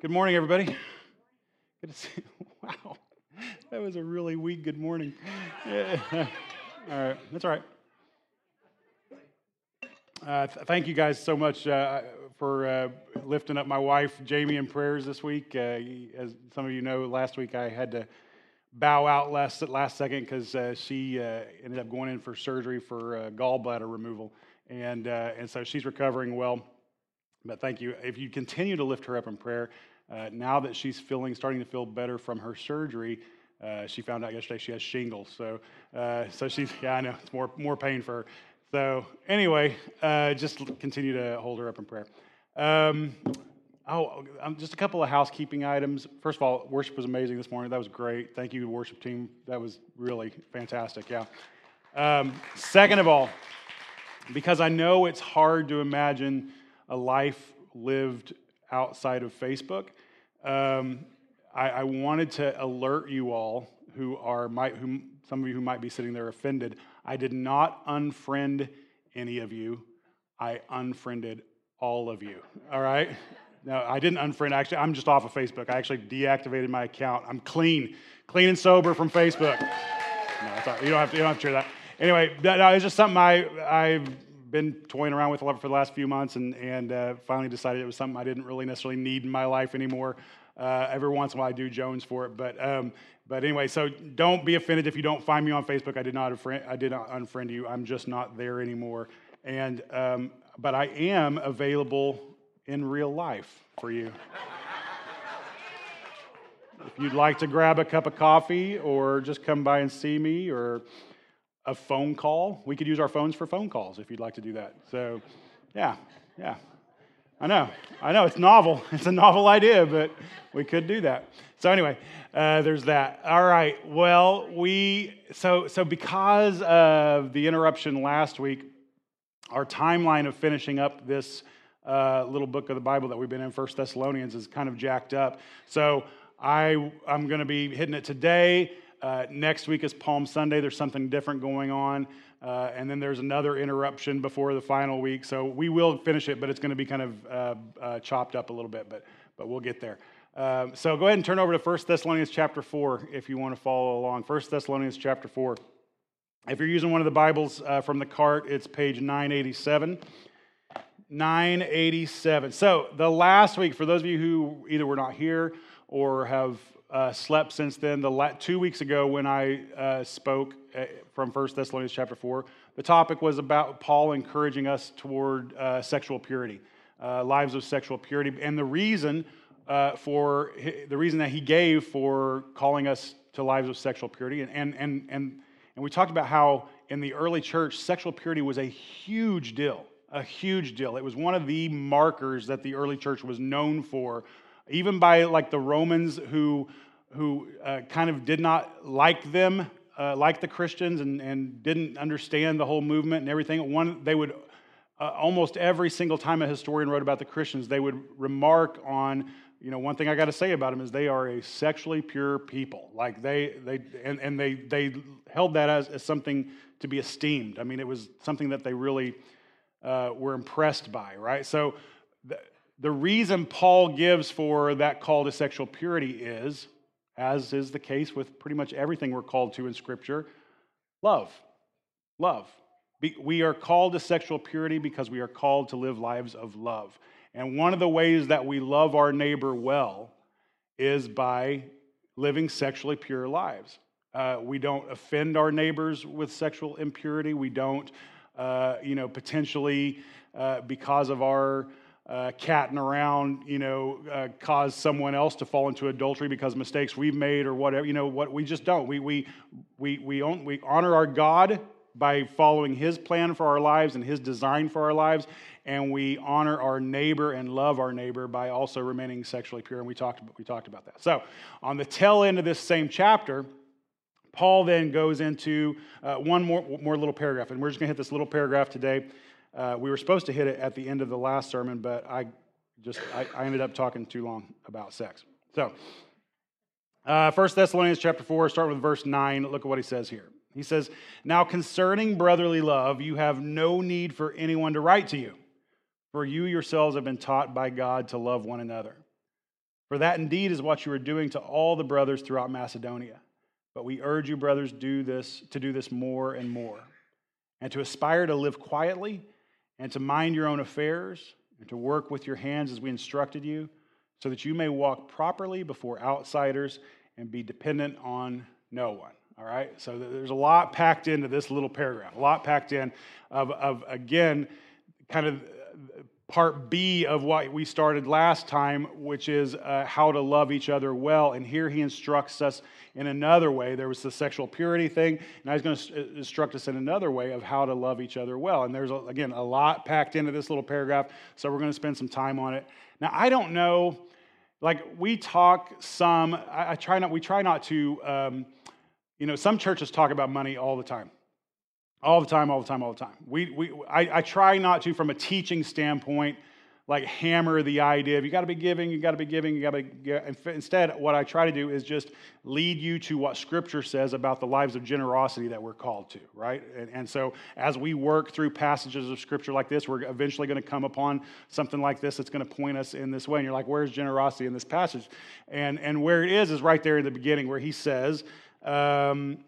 Good morning, everybody. Good to see Wow, that was a really weak good morning. Yeah. All right, that's all right. Uh, th- thank you guys so much uh, for uh, lifting up my wife, Jamie, in prayers this week. Uh, as some of you know, last week I had to bow out last at last second because uh, she uh, ended up going in for surgery for gallbladder removal, and and so she's recovering well. But thank you. If you continue to lift her up in prayer, uh, now that she's feeling, starting to feel better from her surgery, uh, she found out yesterday she has shingles. So, uh, so she's yeah, I know it's more more pain for her. So anyway, uh, just continue to hold her up in prayer. Um, oh, um, just a couple of housekeeping items. First of all, worship was amazing this morning. That was great. Thank you, worship team. That was really fantastic. Yeah. Um, second of all, because I know it's hard to imagine a life lived outside of Facebook. Um, I, I, wanted to alert you all who are might, who, some of you who might be sitting there offended. I did not unfriend any of you. I unfriended all of you. All right. No, I didn't unfriend. Actually, I'm just off of Facebook. I actually deactivated my account. I'm clean, clean and sober from Facebook. No, it's right. You don't have to. You don't have to share that. Anyway, that, was just something I I been toying around with for the last few months and, and uh, finally decided it was something I didn't really necessarily need in my life anymore. Uh, every once in a while I do Jones for it. But, um, but anyway, so don't be offended if you don't find me on Facebook. I did not, unfriend, I did not unfriend you. I'm just not there anymore. And, um, but I am available in real life for you. if you'd like to grab a cup of coffee or just come by and see me or a phone call. We could use our phones for phone calls if you'd like to do that. So, yeah, yeah. I know, I know, it's novel. It's a novel idea, but we could do that. So anyway, uh, there's that. All right. Well, we so so because of the interruption last week, our timeline of finishing up this uh, little book of the Bible that we've been in, First Thessalonians, is kind of jacked up. So I I'm going to be hitting it today. Uh, next week is Palm Sunday. There's something different going on. Uh, and then there's another interruption before the final week. So we will finish it, but it's going to be kind of uh, uh, chopped up a little bit, but, but we'll get there. Um, so go ahead and turn over to 1 Thessalonians chapter 4 if you want to follow along. 1 Thessalonians chapter 4. If you're using one of the Bibles uh, from the cart, it's page 987. 987. So the last week, for those of you who either were not here or have uh, slept since then. The la- two weeks ago, when I uh, spoke uh, from 1 Thessalonians chapter 4, the topic was about Paul encouraging us toward uh, sexual purity, uh, lives of sexual purity. And the reason uh, for the reason that he gave for calling us to lives of sexual purity. And, and, and, and, and we talked about how in the early church, sexual purity was a huge deal, a huge deal. It was one of the markers that the early church was known for even by like the Romans who, who uh, kind of did not like them, uh, like the Christians, and, and didn't understand the whole movement and everything. One, they would uh, almost every single time a historian wrote about the Christians, they would remark on, you know, one thing I got to say about them is they are a sexually pure people. Like they, they, and, and they, they held that as, as something to be esteemed. I mean, it was something that they really uh, were impressed by, right? So the reason Paul gives for that call to sexual purity is, as is the case with pretty much everything we're called to in Scripture, love. Love. We are called to sexual purity because we are called to live lives of love. And one of the ways that we love our neighbor well is by living sexually pure lives. Uh, we don't offend our neighbors with sexual impurity. We don't, uh, you know, potentially, uh, because of our uh, catting around, you know, uh, cause someone else to fall into adultery because mistakes we've made or whatever. You know, what we just don't. We we we we, own, we honor our God by following His plan for our lives and His design for our lives, and we honor our neighbor and love our neighbor by also remaining sexually pure. And we talked we talked about that. So on the tail end of this same chapter. Paul then goes into uh, one more, more little paragraph, and we're just going to hit this little paragraph today. Uh, we were supposed to hit it at the end of the last sermon, but I just I, I ended up talking too long about sex. So, uh, Thessalonians chapter 4, start with verse 9. Look at what he says here. He says, Now concerning brotherly love, you have no need for anyone to write to you, for you yourselves have been taught by God to love one another. For that indeed is what you are doing to all the brothers throughout Macedonia. But we urge you, brothers, do this to do this more and more, and to aspire to live quietly, and to mind your own affairs, and to work with your hands as we instructed you, so that you may walk properly before outsiders and be dependent on no one. All right? So there's a lot packed into this little paragraph, a lot packed in of, of again, kind of part B of what we started last time, which is uh, how to love each other well. And here he instructs us in another way. There was the sexual purity thing, and now he's going to instruct us in another way of how to love each other well. And there's, again, a lot packed into this little paragraph, so we're going to spend some time on it. Now, I don't know, like, we talk some, I, I try not, we try not to, um, you know, some churches talk about money all the time. All the time, all the time, all the time. We, we, I, I try not to, from a teaching standpoint, like hammer the idea of you got to be giving, you got to be giving, you got to be. Instead, what I try to do is just lead you to what Scripture says about the lives of generosity that we're called to, right? And, and so, as we work through passages of Scripture like this, we're eventually going to come upon something like this that's going to point us in this way. And you're like, where's generosity in this passage? And, and where it is is right there in the beginning, where he says, um,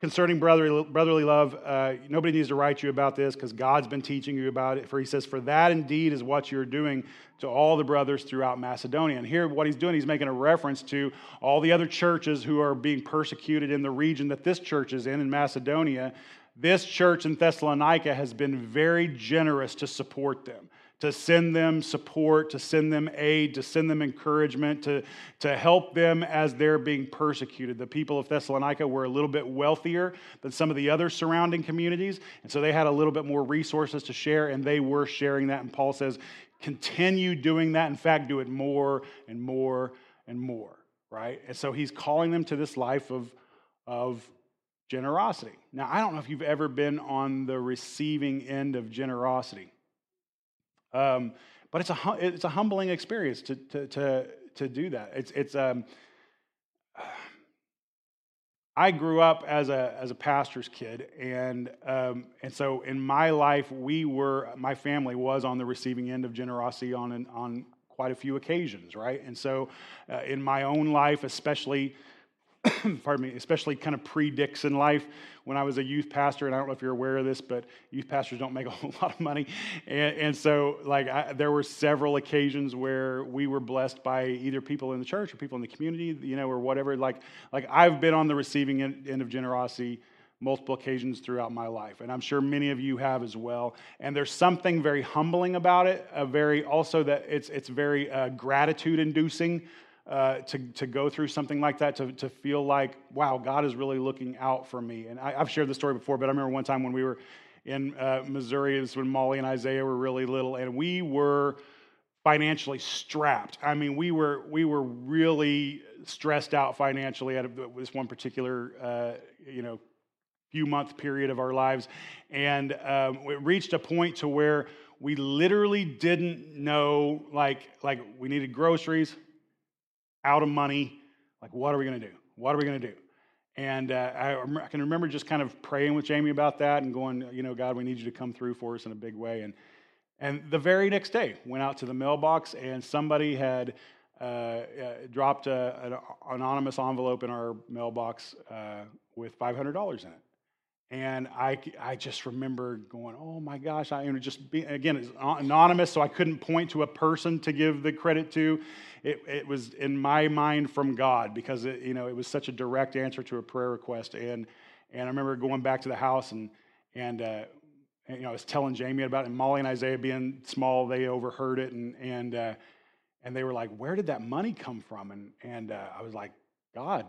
concerning brotherly, brotherly love, uh, nobody needs to write you about this because God's been teaching you about it. For he says, For that indeed is what you're doing to all the brothers throughout Macedonia. And here, what he's doing, he's making a reference to all the other churches who are being persecuted in the region that this church is in, in Macedonia. This church in Thessalonica has been very generous to support them to send them support, to send them aid, to send them encouragement, to, to help them as they're being persecuted. The people of Thessalonica were a little bit wealthier than some of the other surrounding communities, and so they had a little bit more resources to share, and they were sharing that. And Paul says, continue doing that. In fact, do it more and more and more, right? And so he's calling them to this life of, of generosity. Now, I don't know if you've ever been on the receiving end of generosity. Um, but it's a, it's a humbling experience to, to, to, to do that. It's, it's, um, I grew up as a, as a pastor's kid, and, um, and so in my life, we were, my family was on the receiving end of generosity on, an, on quite a few occasions, right? And so uh, in my own life, especially pardon me, especially kind of pre Dixon life when I was a youth pastor. And I don't know if you're aware of this, but youth pastors don't make a whole lot of money. And, and so, like, I, there were several occasions where we were blessed by either people in the church or people in the community, you know, or whatever. Like, like I've been on the receiving end of generosity multiple occasions throughout my life and i'm sure many of you have as well and there's something very humbling about it a very also that it's it's very uh, gratitude inducing uh, to, to go through something like that, to, to feel like, wow, God is really looking out for me. And I, have shared this story before, but I remember one time when we were in uh, Missouri, it was when Molly and Isaiah were really little, and we were financially strapped. I mean, we were, we were really stressed out financially at this one particular, uh, you know, few month period of our lives. And um, it reached a point to where we literally didn't know, like, like we needed groceries, out of money. Like, what are we going to do? What are we going to do? And uh, I, I, can remember just kind of praying with Jamie about that and going, you know, God, we need you to come through for us in a big way. And, and the very next day, went out to the mailbox and somebody had uh, uh, dropped a, an anonymous envelope in our mailbox uh, with $500 in it. And I, I just remember going, oh my gosh, I just be, again, it's anonymous, so I couldn't point to a person to give the credit to. It, it was in my mind from God because it, you know, it was such a direct answer to a prayer request. And, and I remember going back to the house and, and, uh, you know, I was telling Jamie about it, and Molly and Isaiah being small, they overheard it, and, and, uh, and they were like, where did that money come from? And, and uh, I was like, God,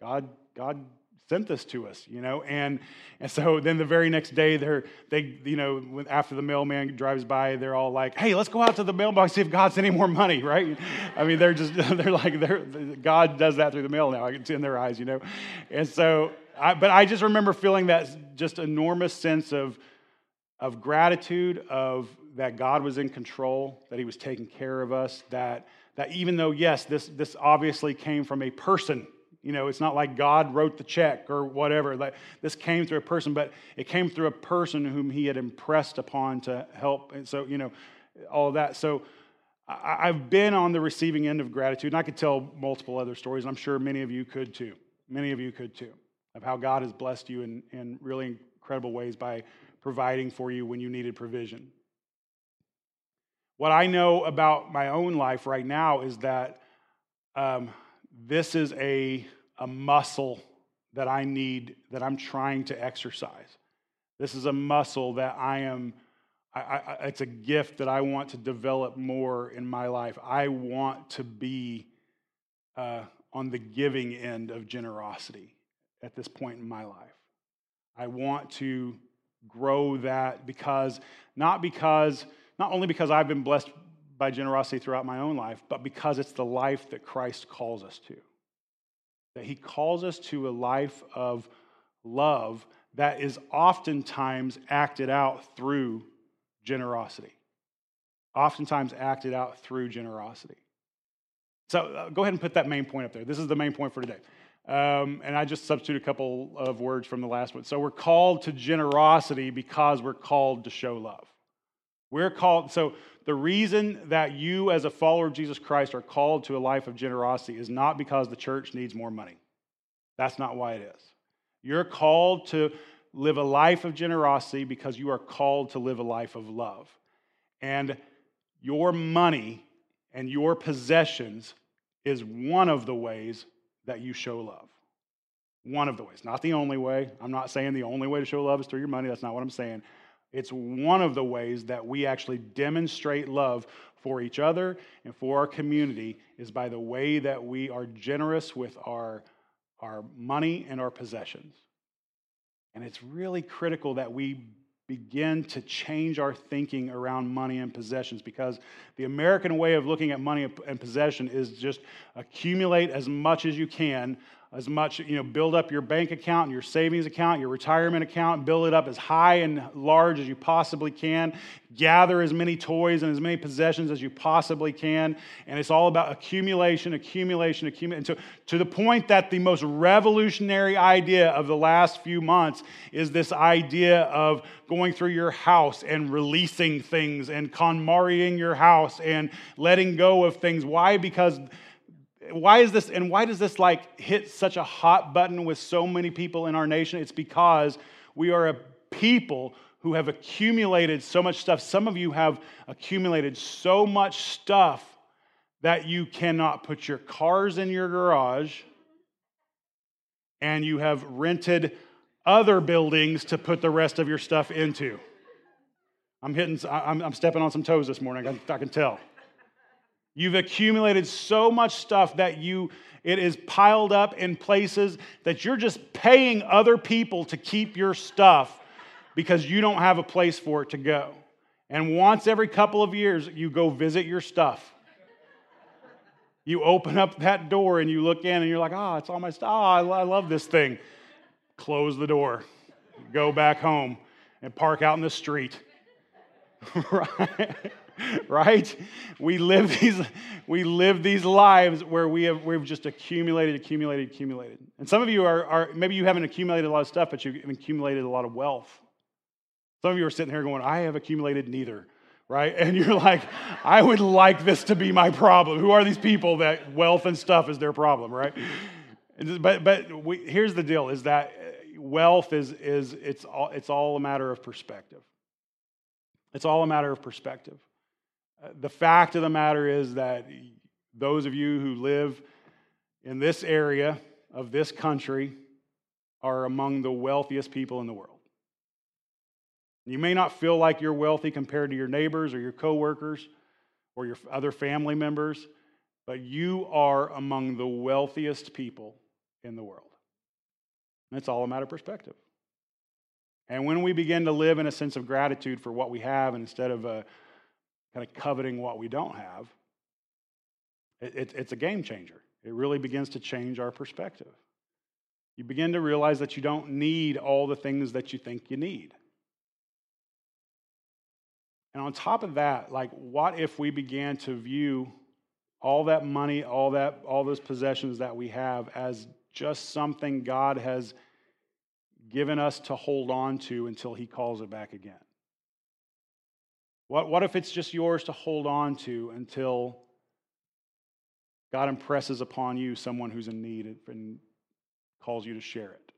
God, God sent this to us, you know? And, and so then the very next day, they're, they, you know, after the mailman drives by, they're all like, hey, let's go out to the mailbox, see if God's any more money, right? I mean, they're just, they're like, they're, God does that through the mail now. It's in their eyes, you know? And so, I, but I just remember feeling that just enormous sense of, of gratitude, of that God was in control, that he was taking care of us, that, that even though, yes, this, this obviously came from a person, you know, it's not like God wrote the check or whatever. Like this came through a person, but it came through a person whom he had impressed upon to help. And so, you know, all that. So I, I've been on the receiving end of gratitude, and I could tell multiple other stories. I'm sure many of you could too. Many of you could too, of how God has blessed you in, in really incredible ways by providing for you when you needed provision. What I know about my own life right now is that um, this is a, a muscle that I need, that I'm trying to exercise. This is a muscle that I am, I, I, it's a gift that I want to develop more in my life. I want to be uh, on the giving end of generosity at this point in my life. I want to grow that because, not because, not only because I've been blessed by generosity throughout my own life, but because it's the life that Christ calls us to. That he calls us to a life of love that is oftentimes acted out through generosity. Oftentimes acted out through generosity. So uh, go ahead and put that main point up there. This is the main point for today. Um, and I just substitute a couple of words from the last one. So we're called to generosity because we're called to show love. We're called, so the reason that you, as a follower of Jesus Christ, are called to a life of generosity is not because the church needs more money. That's not why it is. You're called to live a life of generosity because you are called to live a life of love. And your money and your possessions is one of the ways that you show love. One of the ways, not the only way. I'm not saying the only way to show love is through your money. That's not what I'm saying. It's one of the ways that we actually demonstrate love for each other and for our community is by the way that we are generous with our, our money and our possessions. And it's really critical that we begin to change our thinking around money and possessions because the American way of looking at money and possession is just accumulate as much as you can as much, you know, build up your bank account and your savings account, your retirement account, build it up as high and large as you possibly can. Gather as many toys and as many possessions as you possibly can. And it's all about accumulation, accumulation, accumulation. To, to the point that the most revolutionary idea of the last few months is this idea of going through your house and releasing things and KonMariing your house and letting go of things. Why? Because why is this and why does this like hit such a hot button with so many people in our nation? It's because we are a people who have accumulated so much stuff. Some of you have accumulated so much stuff that you cannot put your cars in your garage and you have rented other buildings to put the rest of your stuff into. I'm hitting i'm, I'm stepping on some toes this morning I, I can tell You've accumulated so much stuff that you it is piled up in places that you're just paying other people to keep your stuff because you don't have a place for it to go. And once every couple of years, you go visit your stuff. You open up that door and you look in and you're like, oh, it's all my stuff. Oh, ah, I love this thing. Close the door, go back home, and park out in the street. right? right? We live these, we live these lives where we have, we've just accumulated, accumulated, accumulated. And some of you are, are, maybe you haven't accumulated a lot of stuff, but you've accumulated a lot of wealth. Some of you are sitting here going, I have accumulated neither, right? And you're like, I would like this to be my problem. Who are these people that wealth and stuff is their problem, right? But, but we, here's the deal is that uh, wealth is, is it's, all, it's all a matter of perspective. It's all a matter of perspective Uh, the fact of the matter is that those of you who live in this area of this country are among the wealthiest people in the world. You may not feel like you're wealthy compared to your neighbors or your coworkers or your other family members, but you are among the wealthiest people in the world. And it's all a matter of perspective. And when we begin to live in a sense of gratitude for what we have and instead of a kind of coveting what we don't have, it, it, it's a game changer. It really begins to change our perspective. You begin to realize that you don't need all the things that you think you need. And on top of that, like, what if we began to view all that money, all that, all those possessions that we have as just something God has given us to hold on to until He calls it back again? What, what if it's just yours to hold on to until God impresses upon you someone who's in need and calls you to share it?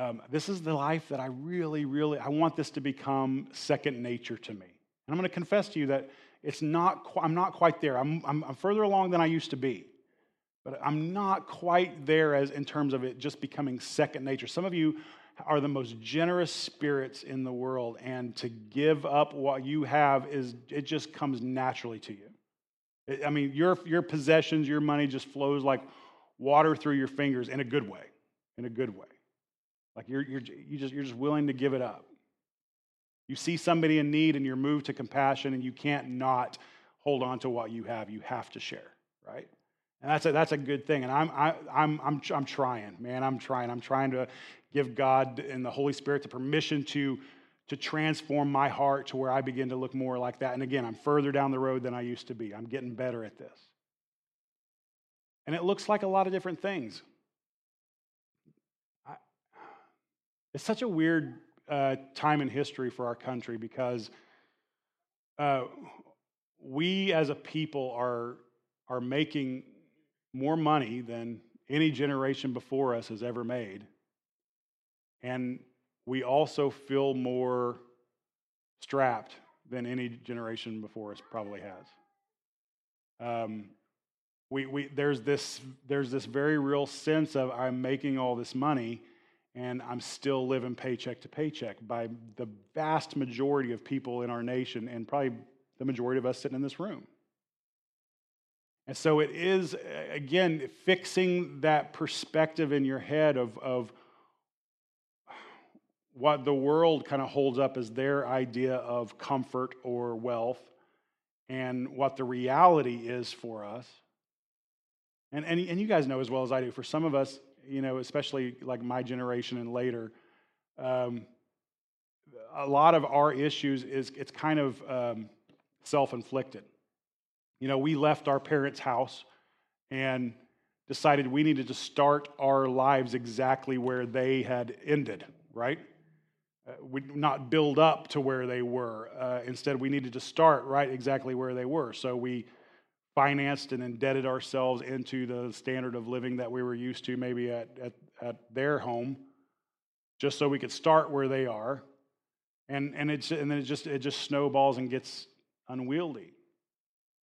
Um, this is the life that I really, really, I want this to become second nature to me. And I'm going to confess to you that it's not, I'm not quite there. I'm, I'm, I'm further along than I used to be. But I'm not quite there as in terms of it just becoming second nature. Some of you are the most generous spirits in the world, and to give up what you have is it just comes naturally to you. I mean, your, your possessions, your money just flows like water through your fingers in a good way. In a good way. Like you're, you're, you just, you're just willing to give it up. You see somebody in need and you're moved to compassion and you can't not hold on to what you have. You have to share, right? And that's a, that's a good thing. And I'm, I, I'm, I'm, I'm trying, man. I'm trying. I'm trying to give God and the Holy Spirit the permission to, to transform my heart to where I begin to look more like that. And again, I'm further down the road than I used to be. I'm getting better at this. And it looks like a lot of different things. It's such a weird uh, time in history for our country because uh, we as a people are, are making more money than any generation before us has ever made. And we also feel more strapped than any generation before us probably has. Um, we, we, there's, this, there's this very real sense of I'm making all this money and I'm still living paycheck to paycheck by the vast majority of people in our nation, and probably the majority of us sitting in this room. And so it is, again, fixing that perspective in your head of, of what the world kind of holds up as their idea of comfort or wealth and what the reality is for us. And, and, and you guys know as well as I do, for some of us, you know, especially like my generation and later, um, a lot of our issues is it's kind of um, self-inflicted. You know, we left our parents' house and decided we needed to start our lives exactly where they had ended, right? Uh, we not build up to where they were. Uh, instead, we needed to start right exactly where they were. So we financed and indebted ourselves into the standard of living that we were used to maybe at, at, at their home just so we could start where they are and, and, it's, and then it just, it just snowballs and gets unwieldy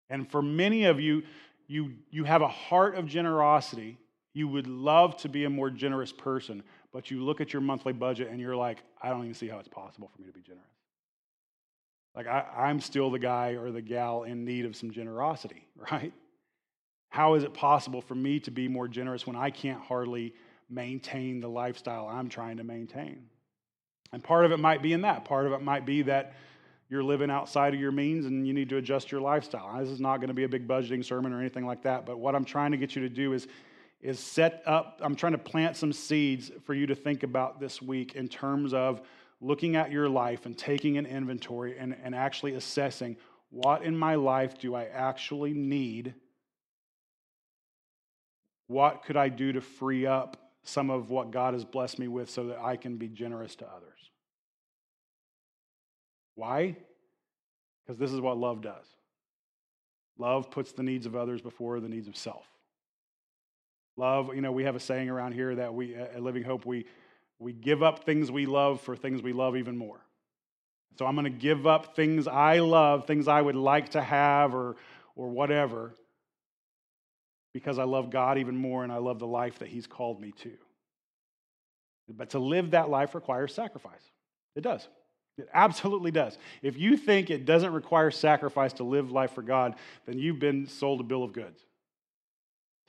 and for many of you you, you have a heart of generosity you would love to be a more generous person but you look at your monthly budget and you're like i don't even see how it's possible for me to be generous like, I, am still the guy or the gal in need of some generosity, right? How is it possible for me to be more generous when I can't hardly maintain the lifestyle I'm trying to maintain? And part of it might be in that. Part of it might be that you're living outside of your means and you need to adjust your lifestyle. This is not going to be a big budgeting sermon or anything like that, but what I'm trying to get you to do is is set up I'm trying to plant some seeds for you to think about this week in terms of looking at your life and taking an inventory and, and actually assessing what in my life do I actually need? What could I do to free up some of what God has blessed me with so that I can be generous to others? Why? Because this is what love does. Love puts the needs of others before the needs of self. Love, you know, we have a saying around here that we, at Living Hope, we, we give up things we love for things we love even more. So I'm going to give up things I love, things I would like to have or, or whatever, because I love God even more and I love the life that He's called me to. But to live that life requires sacrifice. It does. It absolutely does. If you think it doesn't require sacrifice to live life for God, then you've been sold a bill of goods.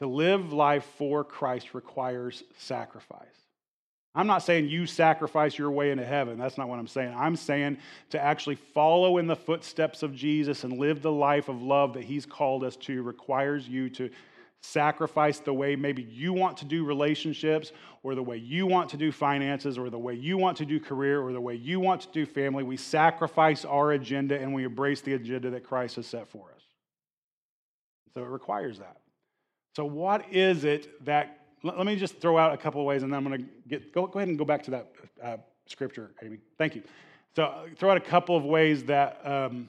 To live life for Christ requires sacrifice. I'm not saying you sacrifice your way into heaven. That's not what I'm saying. I'm saying to actually follow in the footsteps of Jesus and live the life of love that he's called us to requires you to sacrifice the way maybe you want to do relationships or the way you want to do finances or the way you want to do career or the way you want to do family. We sacrifice our agenda and we embrace the agenda that Christ has set for us. So it requires that. So, what is it that let me just throw out a couple of ways and then I'm going to get, go, go ahead and go back to that uh, scripture, Amy. Thank you. So, uh, throw out a couple of ways that, um,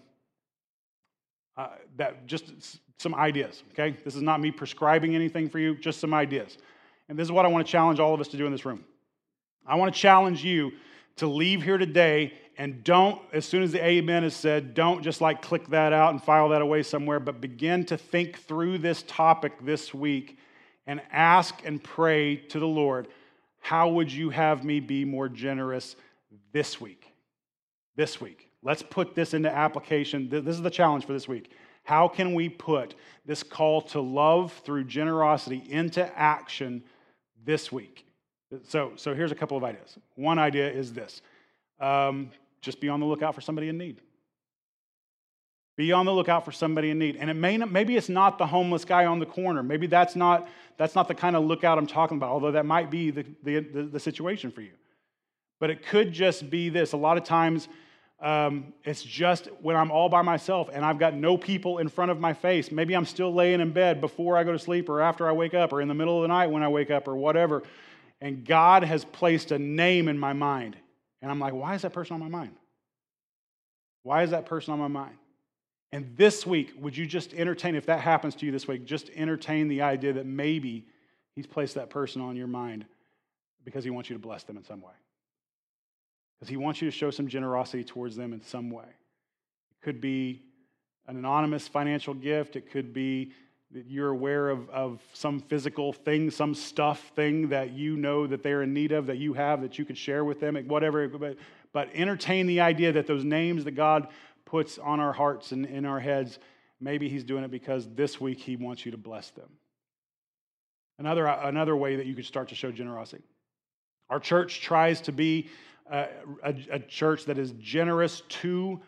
uh, that just some ideas, okay? This is not me prescribing anything for you, just some ideas. And this is what I want to challenge all of us to do in this room. I want to challenge you to leave here today and don't, as soon as the amen is said, don't just like click that out and file that away somewhere, but begin to think through this topic this week and ask and pray to the Lord, how would you have me be more generous this week? This week. Let's put this into application. This is the challenge for this week. How can we put this call to love through generosity into action this week? So, so here's a couple of ideas. One idea is this um, just be on the lookout for somebody in need. Be on the lookout for somebody in need. And it may not, maybe it's not the homeless guy on the corner. Maybe that's not, that's not the kind of lookout I'm talking about, although that might be the, the, the, the situation for you. But it could just be this. A lot of times, um, it's just when I'm all by myself and I've got no people in front of my face. Maybe I'm still laying in bed before I go to sleep or after I wake up or in the middle of the night when I wake up or whatever. And God has placed a name in my mind. And I'm like, why is that person on my mind? Why is that person on my mind? And this week, would you just entertain, if that happens to you this week, just entertain the idea that maybe He's placed that person on your mind because He wants you to bless them in some way because he wants you to show some generosity towards them in some way. It could be an anonymous financial gift, it could be that you're aware of, of some physical thing, some stuff thing that you know that they're in need of, that you have, that you could share with them, whatever. But, but entertain the idea that those names that God puts on our hearts and in our heads, maybe He's doing it because this week He wants you to bless them. Another, another way that you could start to show generosity. Our church tries to be a, a, church that is generous to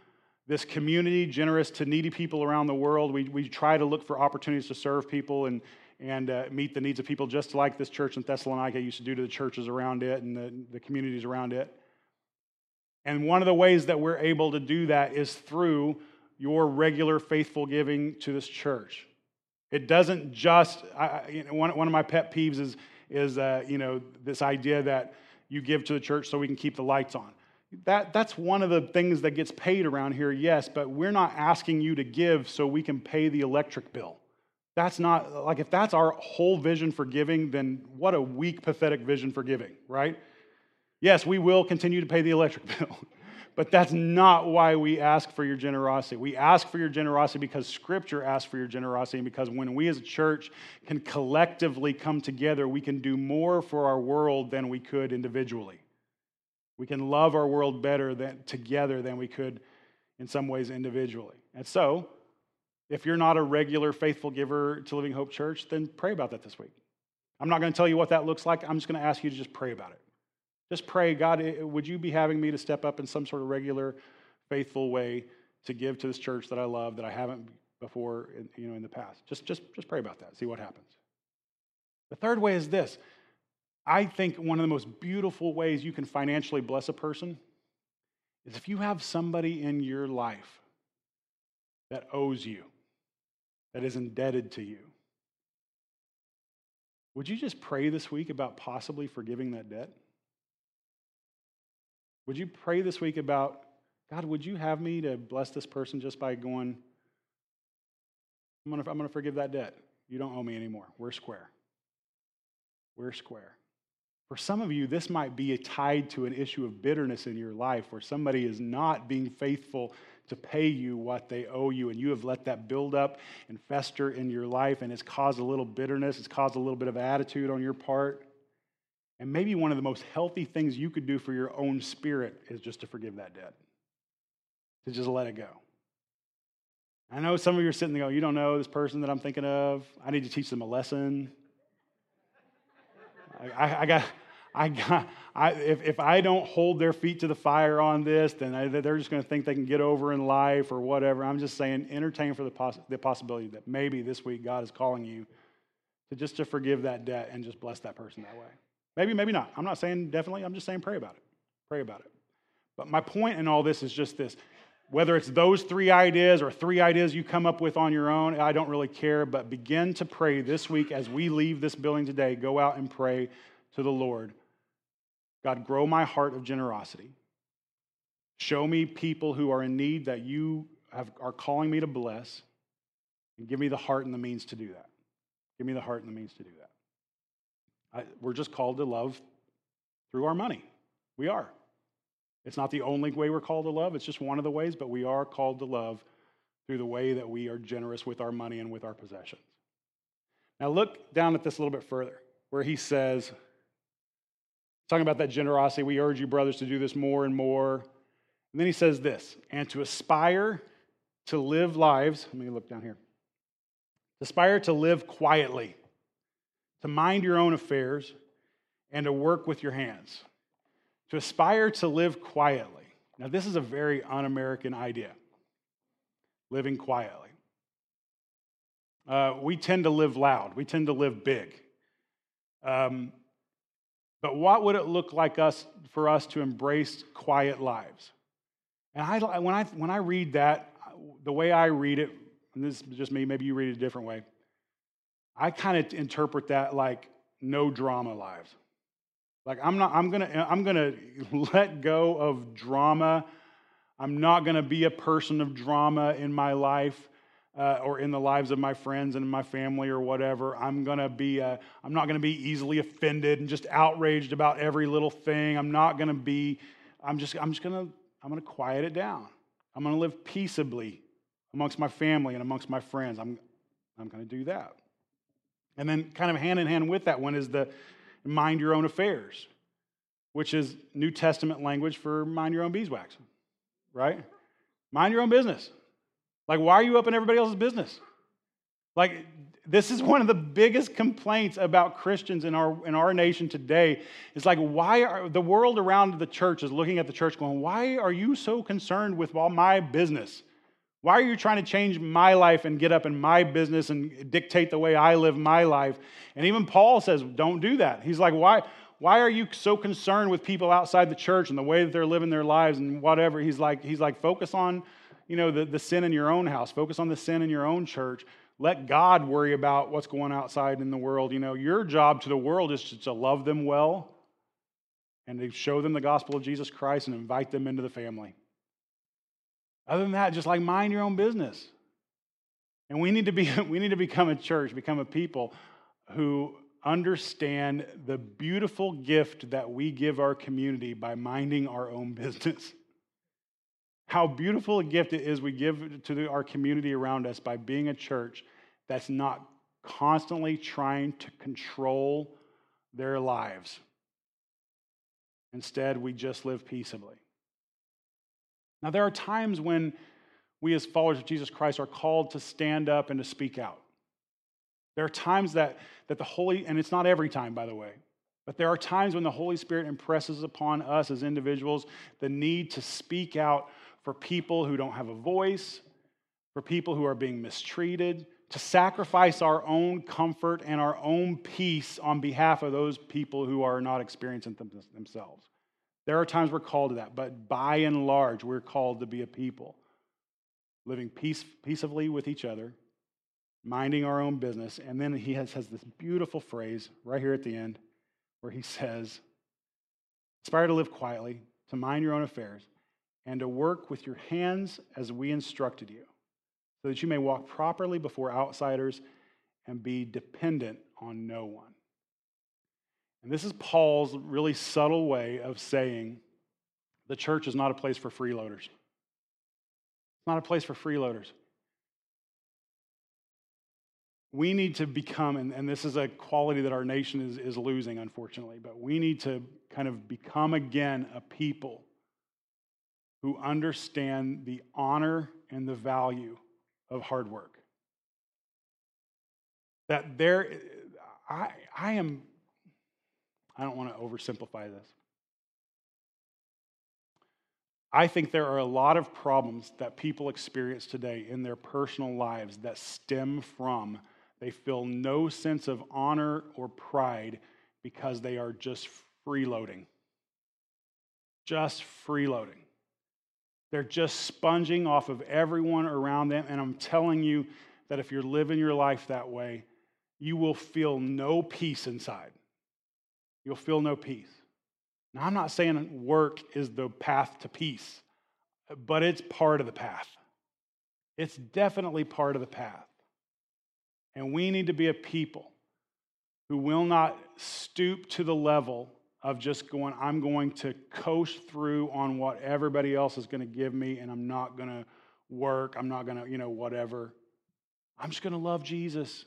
this community, generous to needy people around the world. We, we try to look for opportunities to serve people and, and uh, meet the needs of people, just like this church in Thessalonica used to do to the churches around it and the, the communities around it. And one of the ways that we're able to do that is through your regular faithful giving to this church. It doesn't just, I, you know, one, one of my pet peeves is, is uh, you know, this idea that you give to the church so we can keep the lights on. That, that's one of the things that gets paid around here, yes, but we're not asking you to give so we can pay the electric bill. That's not, like, if that's our whole vision for giving, then what a weak, pathetic vision for giving, right? Yes, we will continue to pay the electric bill. But that's not why we ask for your generosity. We ask for your generosity because Scripture asks for your generosity, and because when we as a church can collectively come together, we can do more for our world than we could individually. We can love our world better than, together than we could in some ways individually. And so, if you're not a regular faithful giver to Living Hope Church, then pray about that this week. I'm not going to tell you what that looks like. I'm just going to ask you to just pray about it. Just pray, God, would you be having me to step up in some sort of regular, faithful way to give to this church that I love that I haven't before, you know, in the past? Just, just, just pray about that. See what happens. The third way is this. I think one of the most beautiful ways you can financially bless a person is if you have somebody in your life that owes you, that is indebted to you. Would you just pray this week about possibly forgiving that debt? Would you pray this week about, God, would you have me to bless this person just by going, I'm going to, I'm to forgive that debt. You don't owe me anymore. We're square. We're square. For some of you, this might be tied to an issue of bitterness in your life where somebody is not being faithful to pay you what they owe you, and you have let that build up and fester in your life, and it's caused a little bitterness, it's caused a little bit of attitude on your part. And maybe one of the most healthy things you could do for your own spirit is just to forgive that debt, to just let it go. I know some of you are sitting there going, You don't know this person that I'm thinking of. I need to teach them a lesson. I, I, I got. I got, I, if, if I don't hold their feet to the fire on this, then I, they're just going to think they can get over in life or whatever. I'm just saying, entertain for the, poss- the possibility that maybe this week God is calling you to just to forgive that debt and just bless that person that way. Maybe, maybe not. I'm not saying definitely, I'm just saying pray about it. Pray about it. But my point in all this is just this whether it's those three ideas or three ideas you come up with on your own, I don't really care, but begin to pray this week as we leave this building today. Go out and pray to the Lord. God, grow my heart of generosity. Show me people who are in need that you have, are calling me to bless, and give me the heart and the means to do that. Give me the heart and the means to do that. We're just called to love through our money. We are. It's not the only way we're called to love, it's just one of the ways, but we are called to love through the way that we are generous with our money and with our possessions. Now, look down at this a little bit further, where he says, talking about that generosity, we urge you, brothers, to do this more and more. And then he says this, and to aspire to live lives, let me look down here. Aspire to live quietly, to mind your own affairs, and to work with your hands. To aspire to live quietly. Now, this is a very un American idea living quietly. Uh, we tend to live loud, we tend to live big. Um, but what would it look like us for us to embrace quiet lives? And I, when, I, when I read that, the way I read it, and this is just me, maybe you read it a different way, I kind of interpret that like no drama lives. Like I'm not, I'm gonna, I'm gonna let go of drama. I'm not gonna be a person of drama in my life. Uh, or in the lives of my friends and my family or whatever. I'm gonna be, uh, I'm not gonna be easily offended and just outraged about every little thing. I'm not gonna be, I'm just, I'm just gonna, I'm gonna quiet it down. I'm gonna live peaceably amongst my family and amongst my friends. I'm, I'm gonna do that. And then, kind of hand in hand with that one is the mind your own affairs, which is New Testament language for mind your own beeswax, right? Mind your own business. Like, why are you up in everybody else's business? Like, this is one of the biggest complaints about Christians in our, in our nation today. It's like, why are the world around the church is looking at the church going, why are you so concerned with all my business? Why are you trying to change my life and get up in my business and dictate the way I live my life? And even Paul says, don't do that. He's like, why, why are you so concerned with people outside the church and the way that they're living their lives and whatever? He's like, he's like, focus on, you know, the, the sin in your own house. Focus on the sin in your own church. Let God worry about what's going outside in the world. You know, your job to the world is to love them well and to show them the gospel of Jesus Christ and invite them into the family. Other than that, just like mind your own business. And we need to be we need to become a church, become a people who understand the beautiful gift that we give our community by minding our own business. How beautiful a gift it is we give to our community around us by being a church that's not constantly trying to control their lives. Instead, we just live peaceably. Now, there are times when we, as followers of Jesus Christ, are called to stand up and to speak out. There are times that, that the Holy, and it's not every time, by the way, but there are times when the Holy Spirit impresses upon us as individuals the need to speak out for people who don't have a voice, for people who are being mistreated, to sacrifice our own comfort and our own peace on behalf of those people who are not experiencing them themselves. There are times we're called to that, but by and large, we're called to be a people living peace, peaceably with each other, minding our own business. And then he has, has this beautiful phrase right here at the end where he says, Aspire to live quietly, to mind your own affairs, and to work with your hands as we instructed you, so that you may walk properly before outsiders and be dependent on no one. And this is Paul's really subtle way of saying the church is not a place for freeloaders. It's not a place for freeloaders. We need to become, and, and this is a quality that our nation is, is losing, unfortunately, but we need to kind of become again a people who understand the honor and the value of hard work. That there, I, I am, I don't want to oversimplify this. I think there are a lot of problems that people experience today in their personal lives that stem from they feel no sense of honor or pride because they are just freeloading. Just freeloading. They're just sponging off of everyone around them. And I'm telling you that if you're living your life that way, you will feel no peace inside. You'll feel no peace. Now, I'm not saying work is the path to peace. but it's part of the path. It's definitely part of the path. And we need to be a people who will not stoop to the level of just going, I'm going to coast through on what everybody else is going to give me, and I'm not going to work. I'm not going to, you know, whatever. I'm just going to love Jesus.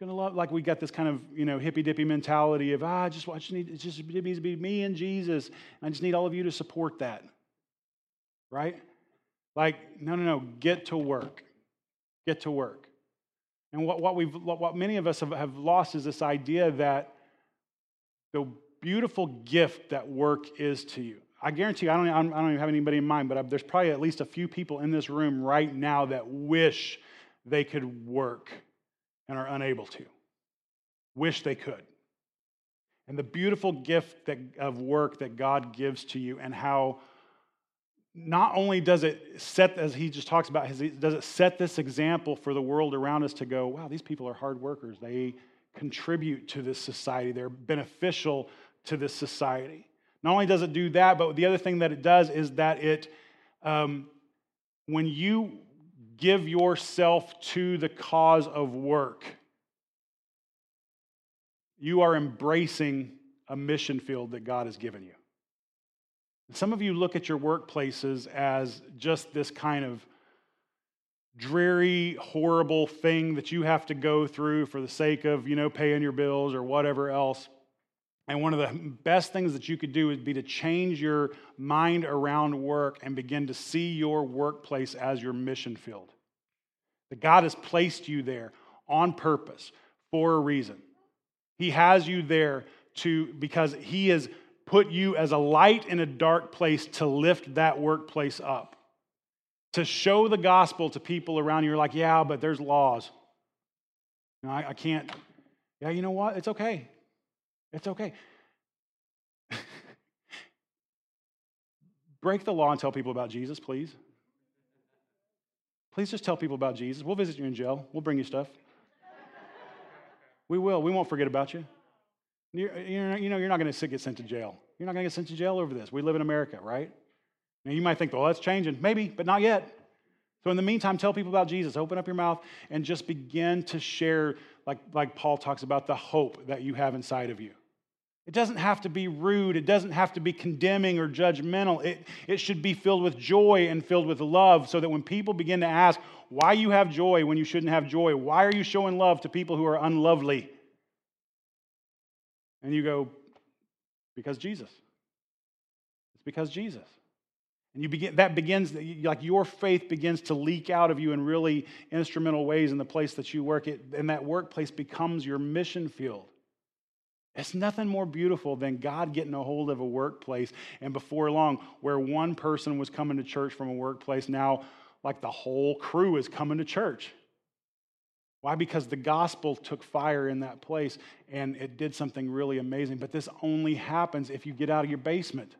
Going to love, like we got this kind of, you know, hippy dippy mentality of, ah, I just, I just need, it just needs to be me and Jesus. And I just need all of you to support that. Right? Like, no, no, no, get to work. Get to work. And what, what, we've, what many of us have, have lost is this idea that the beautiful gift that work is to you. I guarantee you, I don't, I don't even have anybody in mind, but there's probably at least a few people in this room right now that wish they could work and are unable to. Wish they could. And the beautiful gift that, of work that God gives to you, and how not only does it set, as he just talks about, does it set this example for the world around us to go, wow, these people are hard workers. They contribute to this society, they're beneficial to this society. Not only does it do that, but the other thing that it does is that it, um, when you give yourself to the cause of work, you are embracing a mission field that God has given you. Some of you look at your workplaces as just this kind of dreary, horrible thing that you have to go through for the sake of, you know, paying your bills or whatever else. And one of the best things that you could do would be to change your mind around work and begin to see your workplace as your mission field. That God has placed you there on purpose for a reason. He has you there to because he has put you as a light in a dark place to lift that workplace up. To show the gospel to people around you. You're like, yeah, but there's laws. You know, I, I can't. Yeah, you know what? It's okay. It's okay. Break the law and tell people about Jesus, please. Please just tell people about Jesus. We'll visit you in jail. We'll bring you stuff. we will. We won't forget about you. You're, you're, you know, you're not going to get sent to jail. You're not going to get sent to jail over this. We live in America, right? Now, you might think, well, that's changing. Maybe, but not yet. So, in the meantime, tell people about Jesus. Open up your mouth and just begin to share, like, like Paul talks about, the hope that you have inside of you. It doesn't have to be rude. It doesn't have to be condemning or judgmental. It, it should be filled with joy and filled with love so that when people begin to ask why you have joy when you shouldn't have joy, why are you showing love to people who are unlovely? And you go, because Jesus. It's because Jesus. And you begin, that begins, like your faith begins to leak out of you in really instrumental ways in the place that you work. It, and that workplace becomes your mission field. It's nothing more beautiful than God getting a hold of a workplace. And before long, where one person was coming to church from a workplace, now like the whole crew is coming to church. Why? Because the gospel took fire in that place and it did something really amazing. But this only happens if you get out of your basement.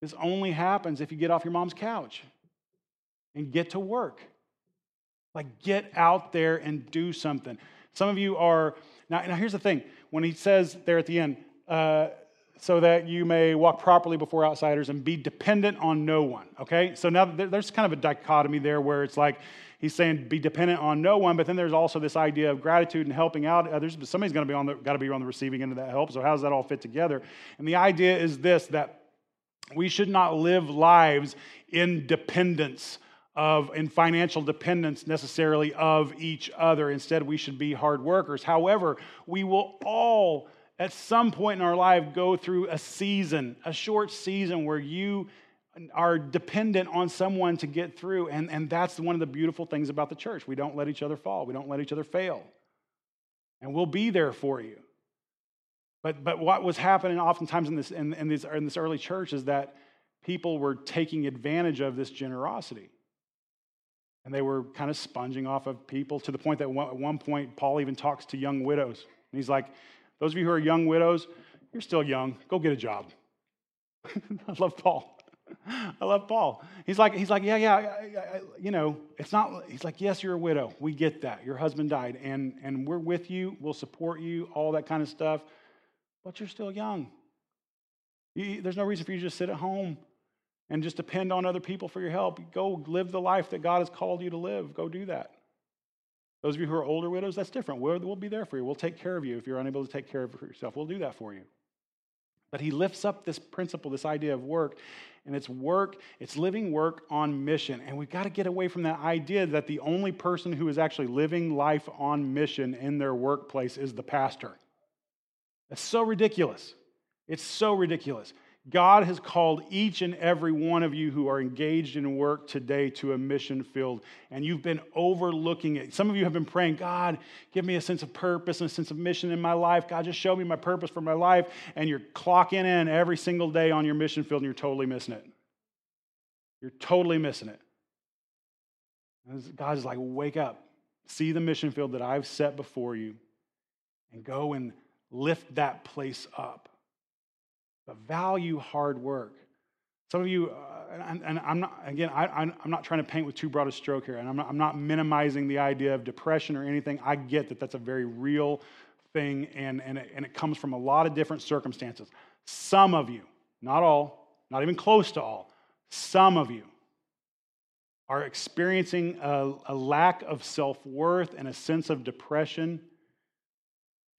This only happens if you get off your mom's couch and get to work. Like, get out there and do something. Some of you are, now, now here's the thing. When he says there at the end, uh, so that you may walk properly before outsiders and be dependent on no one. Okay? So now there's kind of a dichotomy there where it's like he's saying be dependent on no one, but then there's also this idea of gratitude and helping out others. But somebody's to be on the got to be on the receiving end of that help. So how does that all fit together? And the idea is this that we should not live lives in dependence of in financial dependence necessarily of each other. Instead, we should be hard workers. However, we will all at some point in our life go through a season, a short season where you are dependent on someone to get through. And, and that's one of the beautiful things about the church. We don't let each other fall, we don't let each other fail. And we'll be there for you. But, but what was happening oftentimes in this, in, in, this, in this early church is that people were taking advantage of this generosity. And they were kind of sponging off of people to the point that at one point, Paul even talks to young widows. And he's like, Those of you who are young widows, you're still young. Go get a job. I love Paul. I love Paul. He's like, he's like, yeah, yeah, I, I, you know, it's not. He's like, yes, you're a widow. We get that. Your husband died, and and we're with you. We'll support you. All that kind of stuff. But you're still young. You, there's no reason for you to just sit at home and just depend on other people for your help. Go live the life that God has called you to live. Go do that. Those of you who are older widows, that's different. We'll, we'll be there for you. We'll take care of you if you're unable to take care of yourself. We'll do that for you. But he lifts up this principle, this idea of work, and it's work, it's living work on mission. And we've got to get away from that idea that the only person who is actually living life on mission in their workplace is the pastor. That's so ridiculous. It's so ridiculous. God has called each and every one of you who are engaged in work today to a mission field, and you've been overlooking it. Some of you have been praying, God, give me a sense of purpose and a sense of mission in my life. God, just show me my purpose for my life. And you're clocking in every single day on your mission field, and you're totally missing it. You're totally missing it. God's like, wake up, see the mission field that I've set before you, and go and lift that place up but value hard work. Some of you, uh, and, and, I'm not, again, I, I'm not trying to paint with too broad a stroke here, and I'm not, I'm not minimizing the idea of depression or anything. I get that that's a very real thing, and, and, it, and it comes from a lot of different circumstances. Some of you, not all, not even close to all, some of you are experiencing a, a lack of self worth and a sense of depression,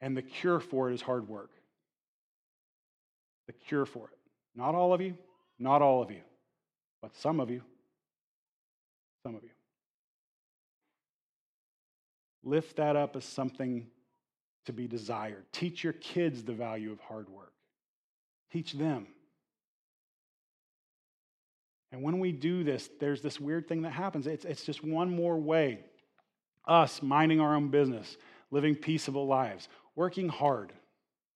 and the cure for it is hard work the cure for it. Not all of you, not all of you, but some of you. Some of you. Lift that up as something to be desired. Teach your kids the value of hard work. Teach them. And when we do this, there's this weird thing that happens. It's, it's just one more way. Us minding our own business, living peaceable lives, working hard,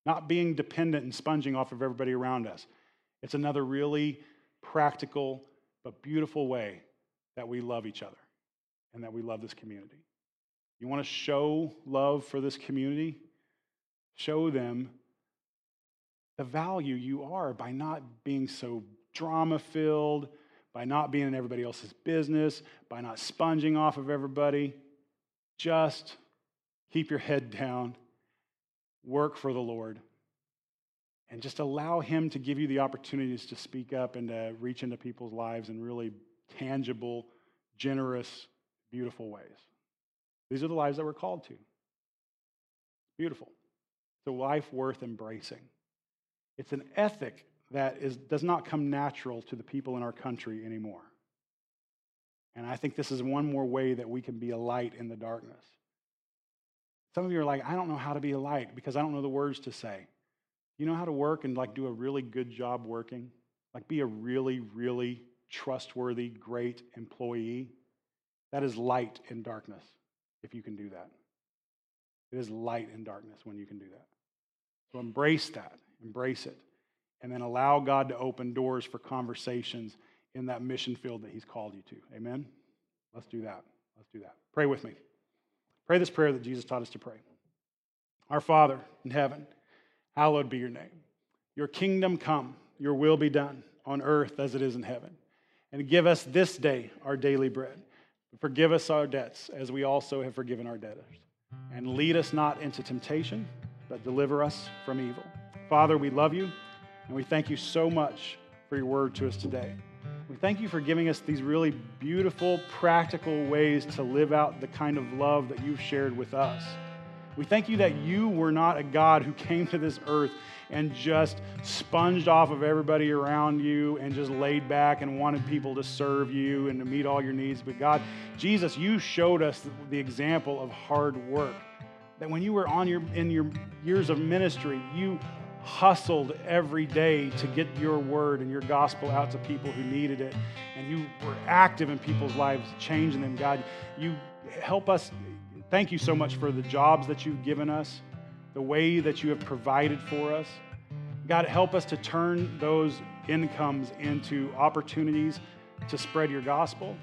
not being dependent and sponging off of everybody around us. It's another really practical but beautiful way that we love each other and that we love this community. You want to show love for this community? Show them the value you are by not being so drama filled, by not being in everybody else's business, by not sponging off of everybody. Just keep your head down work for the Lord. And just allow Him to give you the opportunities to speak up and to reach into people's lives in really tangible, generous, beautiful ways. These are the lives that we're called to. Beautiful. It's a life worth embracing. It's an ethic that is, does not come natural to the people in our country anymore. And I think this is one more way that we can be a light in the darkness. Some of you are like, I don't know how to be a light because I don't know the words to say. You know how to work and like do a really good job working? Like be a really, really trustworthy, great employee? That is light in darkness if you can do that. It is light in darkness when you can do that. So embrace that, embrace it, and then allow God to open doors for conversations in that mission field that He's called you to. Amen? Let's do that. Let's do that. Pray with me. Pray this prayer that Jesus taught us to pray. Our Father in heaven, hallowed be your name. Your kingdom come, your will be done on earth as it is in heaven. And give us this day our daily bread. Forgive us our debts as we also have forgiven our debtors. And lead us not into temptation, but deliver us from evil. Father, we love you and we thank you so much for your word to us today. We thank you for giving us these really beautiful, practical ways to live out the kind of love that you've shared with us. We thank you that you were not a God who came to this earth and just sponged off of everybody around you and just laid back and wanted people to serve you and to meet all your needs. But God, Jesus, you showed us the example of hard work. That when you were on your in your years of ministry, you hustled every day to get your word and your gospel out to people who needed it. And you were active in people's lives, changing them. God, you help us. Thank you so much for the jobs that you've given us, the way that you have provided for us. God, help us to turn those incomes into opportunities to spread your gospel,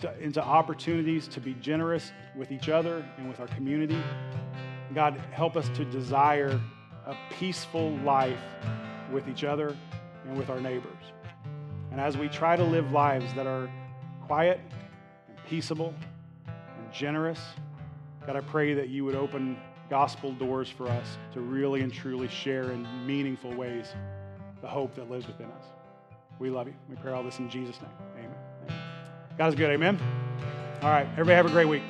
to, into opportunities to be generous with each other and with our community. God, help us to desire a peaceful life with each other and with our neighbors. And as we try to live lives that are quiet and peaceable and generous, God, I pray that you would open gospel doors for us to really and truly share in meaningful ways the hope that lives within us. We love you. We pray all this in Jesus' name. Amen. God is good. Amen. All right. Everybody have a great week.